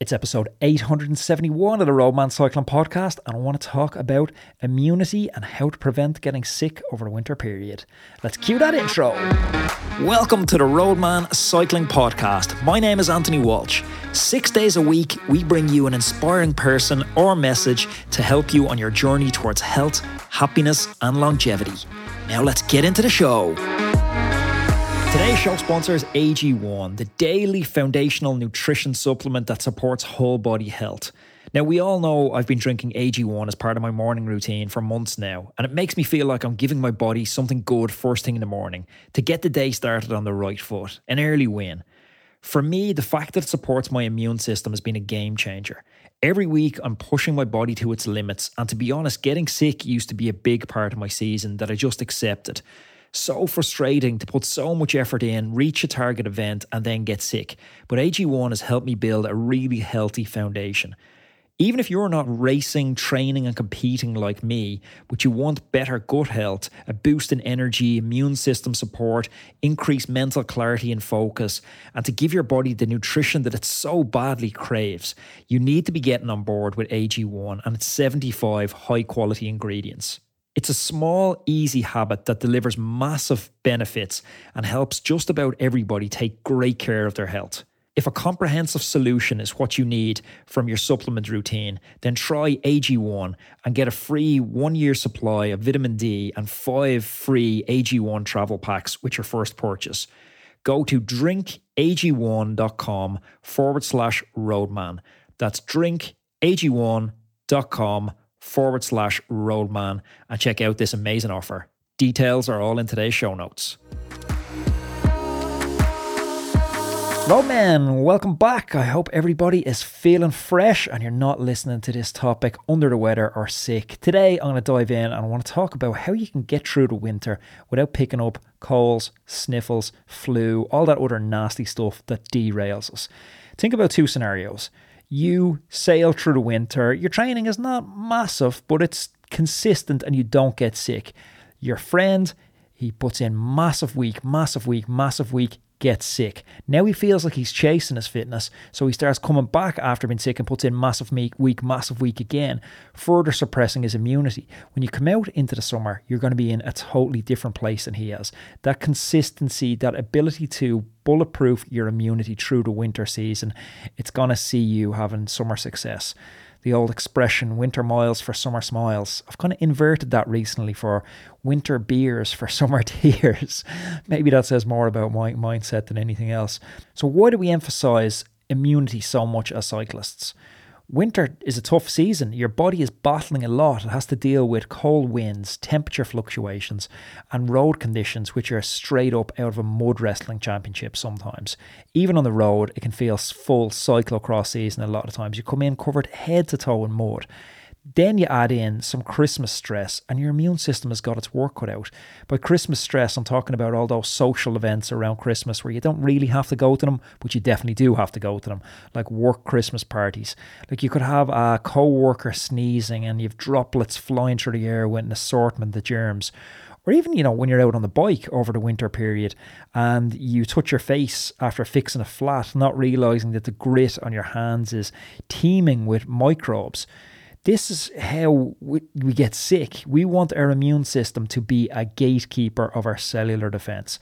It's episode 871 of the Roadman Cycling Podcast, and I want to talk about immunity and how to prevent getting sick over the winter period. Let's cue that intro. Welcome to the Roadman Cycling Podcast. My name is Anthony Walsh. Six days a week, we bring you an inspiring person or message to help you on your journey towards health, happiness, and longevity. Now, let's get into the show. Today's show sponsor is AG1, the daily foundational nutrition supplement that supports whole body health. Now, we all know I've been drinking AG1 as part of my morning routine for months now, and it makes me feel like I'm giving my body something good first thing in the morning to get the day started on the right foot, an early win. For me, the fact that it supports my immune system has been a game changer. Every week, I'm pushing my body to its limits, and to be honest, getting sick used to be a big part of my season that I just accepted so frustrating to put so much effort in, reach a target event, and then get sick. But AG1 has helped me build a really healthy foundation. Even if you're not racing, training, and competing like me, but you want better gut health, a boost in energy, immune system support, increased mental clarity and focus, and to give your body the nutrition that it so badly craves, you need to be getting on board with AG1 and its 75 high quality ingredients. It's a small, easy habit that delivers massive benefits and helps just about everybody take great care of their health. If a comprehensive solution is what you need from your supplement routine, then try AG1 and get a free one year supply of vitamin D and five free AG1 travel packs with your first purchase. Go to drinkag1.com forward slash roadman. That's drinkag1.com forward slash roadman and check out this amazing offer. Details are all in today's show notes. Roadman, welcome back. I hope everybody is feeling fresh and you're not listening to this topic under the weather or sick. Today, I'm going to dive in and I want to talk about how you can get through the winter without picking up colds, sniffles, flu, all that other nasty stuff that derails us. Think about two scenarios you sail through the winter. Your training is not massive, but it's consistent and you don't get sick. Your friend, he puts in massive week, massive week, massive week, gets sick. Now he feels like he's chasing his fitness, so he starts coming back after being sick and puts in massive week, massive week again, further suppressing his immunity. When you come out into the summer, you're going to be in a totally different place than he is. That consistency, that ability to bulletproof your immunity through the winter season, it's going to see you having summer success the old expression winter miles for summer smiles. I've kind of inverted that recently for winter beers for summer tears. Maybe that says more about my mindset than anything else. So, why do we emphasize immunity so much as cyclists? Winter is a tough season. Your body is battling a lot. It has to deal with cold winds, temperature fluctuations, and road conditions, which are straight up out of a mud wrestling championship sometimes. Even on the road, it can feel full cyclocross season a lot of times. You come in covered head to toe in mud. Then you add in some Christmas stress, and your immune system has got its work cut out. By Christmas stress, I'm talking about all those social events around Christmas where you don't really have to go to them, but you definitely do have to go to them, like work Christmas parties. Like you could have a co worker sneezing, and you've droplets flying through the air with an assortment of germs or even you know when you're out on the bike over the winter period and you touch your face after fixing a flat not realizing that the grit on your hands is teeming with microbes this is how we, we get sick. We want our immune system to be a gatekeeper of our cellular defense,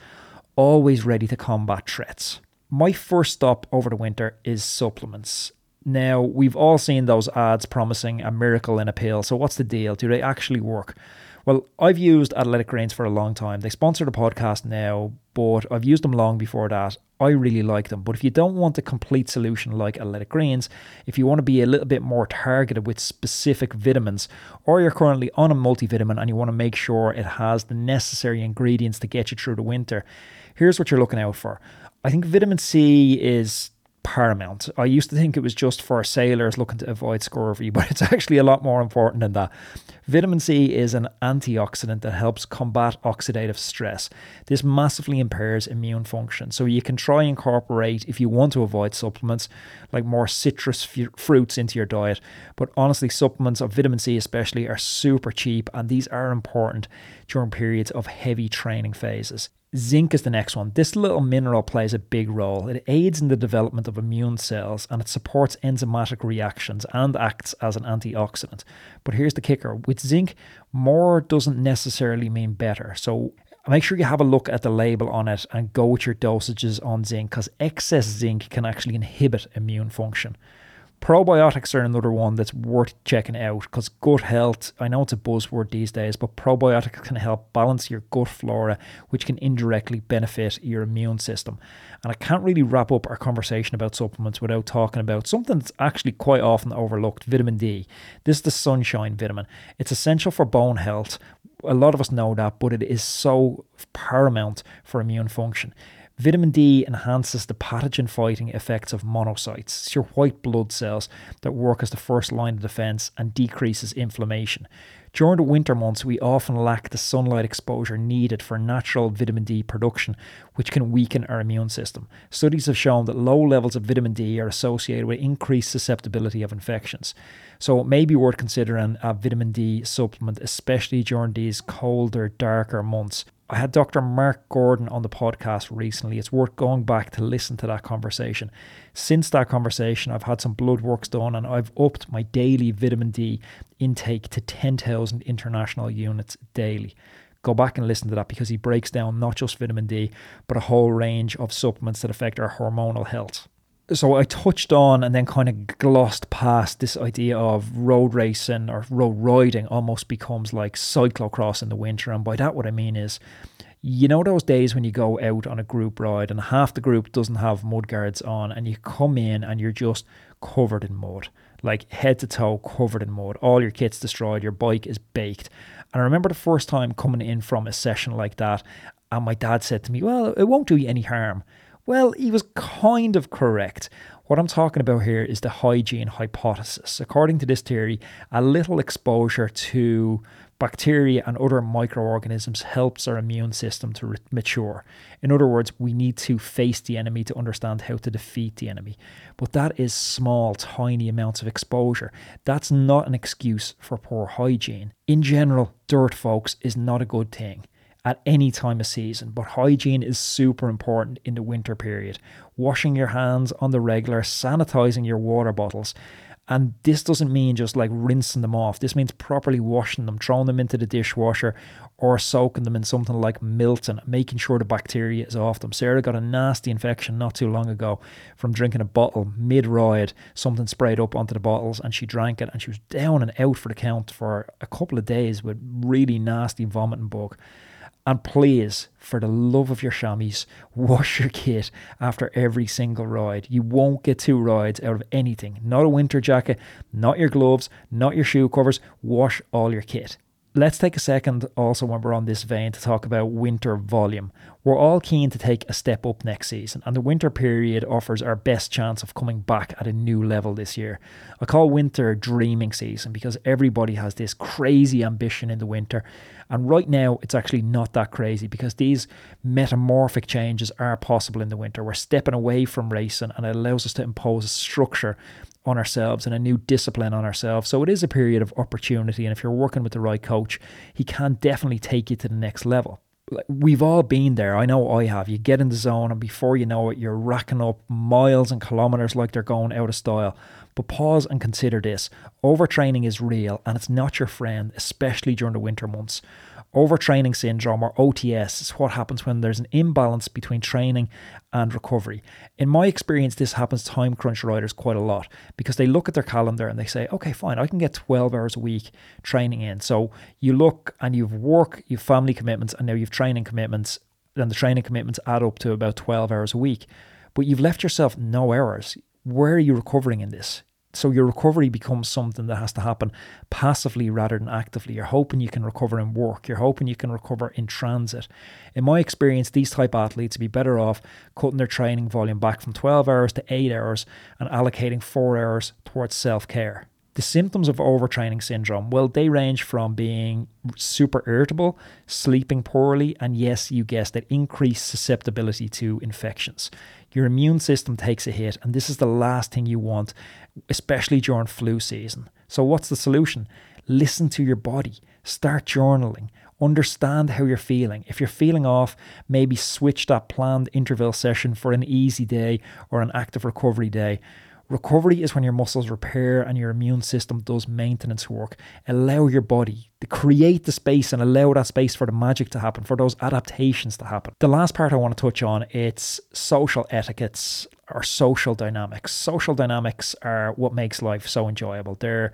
always ready to combat threats. My first stop over the winter is supplements. Now, we've all seen those ads promising a miracle in a pill. So, what's the deal? Do they actually work? Well, I've used Athletic Greens for a long time. They sponsor the podcast now, but I've used them long before that. I really like them. But if you don't want a complete solution like Athletic Greens, if you want to be a little bit more targeted with specific vitamins, or you're currently on a multivitamin and you want to make sure it has the necessary ingredients to get you through the winter, here's what you're looking out for. I think vitamin C is paramount. I used to think it was just for sailors looking to avoid scurvy, but it's actually a lot more important than that. Vitamin C is an antioxidant that helps combat oxidative stress. This massively impairs immune function. So you can try incorporate, if you want to avoid supplements, like more citrus f- fruits into your diet. But honestly, supplements of vitamin C especially are super cheap, and these are important during periods of heavy training phases. Zinc is the next one. This little mineral plays a big role. It aids in the development of immune cells and it supports enzymatic reactions and acts as an antioxidant. But here's the kicker with zinc, more doesn't necessarily mean better. So make sure you have a look at the label on it and go with your dosages on zinc because excess zinc can actually inhibit immune function. Probiotics are another one that's worth checking out because gut health, I know it's a buzzword these days, but probiotics can help balance your gut flora, which can indirectly benefit your immune system. And I can't really wrap up our conversation about supplements without talking about something that's actually quite often overlooked vitamin D. This is the sunshine vitamin. It's essential for bone health. A lot of us know that, but it is so paramount for immune function. Vitamin D enhances the pathogen fighting effects of monocytes. It's your white blood cells that work as the first line of defense and decreases inflammation. During the winter months, we often lack the sunlight exposure needed for natural vitamin D production, which can weaken our immune system. Studies have shown that low levels of vitamin D are associated with increased susceptibility of infections. So it may be worth considering a vitamin D supplement, especially during these colder, darker months. I had Dr. Mark Gordon on the podcast recently. It's worth going back to listen to that conversation. Since that conversation, I've had some blood works done and I've upped my daily vitamin D intake to 10,000 international units daily. Go back and listen to that because he breaks down not just vitamin D, but a whole range of supplements that affect our hormonal health so I touched on and then kind of glossed past this idea of road racing or road riding almost becomes like cyclocross in the winter. And by that, what I mean is, you know, those days when you go out on a group ride and half the group doesn't have mud guards on, and you come in and you're just covered in mud, like head to toe covered in mud. All your kit's destroyed, your bike is baked. And I remember the first time coming in from a session like that, and my dad said to me, Well, it won't do you any harm. Well, he was kind of correct. What I'm talking about here is the hygiene hypothesis. According to this theory, a little exposure to bacteria and other microorganisms helps our immune system to re- mature. In other words, we need to face the enemy to understand how to defeat the enemy. But that is small, tiny amounts of exposure. That's not an excuse for poor hygiene. In general, dirt, folks, is not a good thing at any time of season, but hygiene is super important in the winter period. Washing your hands on the regular, sanitizing your water bottles. And this doesn't mean just like rinsing them off. This means properly washing them, throwing them into the dishwasher, or soaking them in something like Milton, making sure the bacteria is off them. Sarah got a nasty infection not too long ago from drinking a bottle mid ride, something sprayed up onto the bottles, and she drank it and she was down and out for the count for a couple of days with really nasty vomiting bug. And please, for the love of your chamois, wash your kit after every single ride. You won't get two rides out of anything. Not a winter jacket, not your gloves, not your shoe covers. Wash all your kit. Let's take a second also when we're on this vein to talk about winter volume. We're all keen to take a step up next season, and the winter period offers our best chance of coming back at a new level this year. I call winter dreaming season because everybody has this crazy ambition in the winter, and right now it's actually not that crazy because these metamorphic changes are possible in the winter. We're stepping away from racing, and it allows us to impose a structure on ourselves and a new discipline on ourselves. So it is a period of opportunity. And if you're working with the right coach, he can definitely take you to the next level. We've all been there. I know I have. You get in the zone, and before you know it, you're racking up miles and kilometers like they're going out of style. But pause and consider this overtraining is real and it's not your friend, especially during the winter months. Overtraining syndrome, or OTS, is what happens when there's an imbalance between training and recovery. In my experience, this happens to time crunch riders quite a lot because they look at their calendar and they say, okay, fine, I can get 12 hours a week training in. So you look and you've work, you've family commitments, and now you've training commitments. Then the training commitments add up to about 12 hours a week. But you've left yourself no hours. Where are you recovering in this? So your recovery becomes something that has to happen passively rather than actively. You're hoping you can recover in work. You're hoping you can recover in transit. In my experience, these type athletes would be better off cutting their training volume back from 12 hours to 8 hours and allocating 4 hours towards self-care. The symptoms of overtraining syndrome, well, they range from being super irritable, sleeping poorly, and yes, you guessed it, increased susceptibility to infections. Your immune system takes a hit, and this is the last thing you want, especially during flu season. So, what's the solution? Listen to your body. Start journaling. Understand how you're feeling. If you're feeling off, maybe switch that planned interval session for an easy day or an active recovery day. Recovery is when your muscles repair and your immune system does maintenance work. Allow your body to create the space and allow that space for the magic to happen, for those adaptations to happen. The last part I want to touch on it's social etiquettes or social dynamics. Social dynamics are what makes life so enjoyable. They're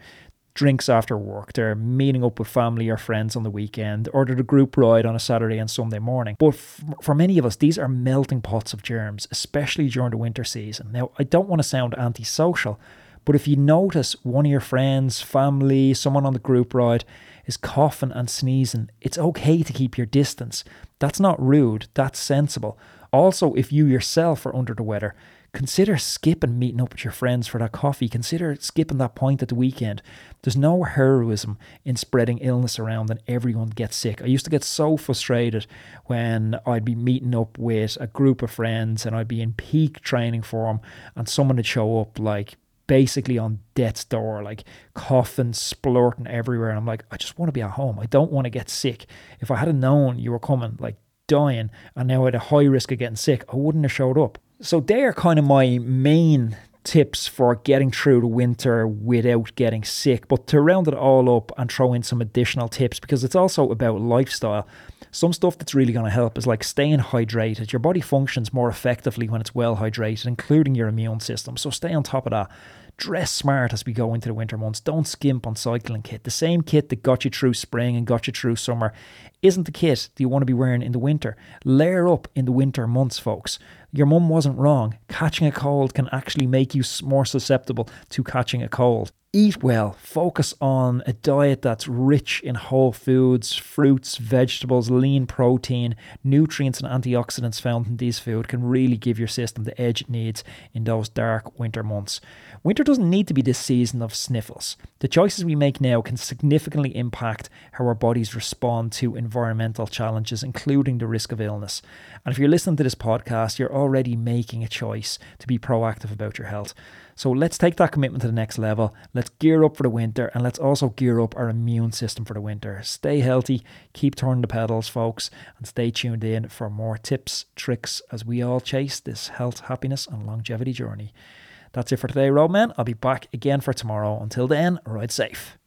drinks after work, they're meeting up with family or friends on the weekend, or the group ride on a Saturday and Sunday morning. But for many of us, these are melting pots of germs, especially during the winter season. Now, I don't want to sound antisocial, but if you notice one of your friends, family, someone on the group ride is coughing and sneezing, it's okay to keep your distance. That's not rude, that's sensible. Also, if you yourself are under the weather, consider skipping meeting up with your friends for that coffee. Consider skipping that point at the weekend. There's no heroism in spreading illness around and everyone gets sick. I used to get so frustrated when I'd be meeting up with a group of friends and I'd be in peak training form and someone would show up like basically on death's door, like coughing, splurting everywhere. And I'm like, I just want to be at home. I don't want to get sick. If I had known you were coming, like dying, and now at a high risk of getting sick, I wouldn't have showed up. So they are kind of my main tips for getting through the winter without getting sick. But to round it all up and throw in some additional tips because it's also about lifestyle. Some stuff that's really going to help is like staying hydrated. Your body functions more effectively when it's well hydrated, including your immune system. So stay on top of that. Dress smart as we go into the winter months. Don't skimp on cycling kit. The same kit that got you through spring and got you through summer isn't the kit that you want to be wearing in the winter. Layer up in the winter months, folks. Your mum wasn't wrong. Catching a cold can actually make you more susceptible to catching a cold. Eat well, focus on a diet that's rich in whole foods, fruits, vegetables, lean protein, nutrients, and antioxidants found in these food can really give your system the edge it needs in those dark winter months. Winter doesn't need to be this season of sniffles. The choices we make now can significantly impact how our bodies respond to environmental challenges, including the risk of illness. And if you're listening to this podcast, you're already making a choice to be proactive about your health. So let's take that commitment to the next level. Let's gear up for the winter and let's also gear up our immune system for the winter. Stay healthy, keep turning the pedals, folks, and stay tuned in for more tips, tricks as we all chase this health, happiness, and longevity journey. That's it for today, Roadman. I'll be back again for tomorrow. Until then, ride safe.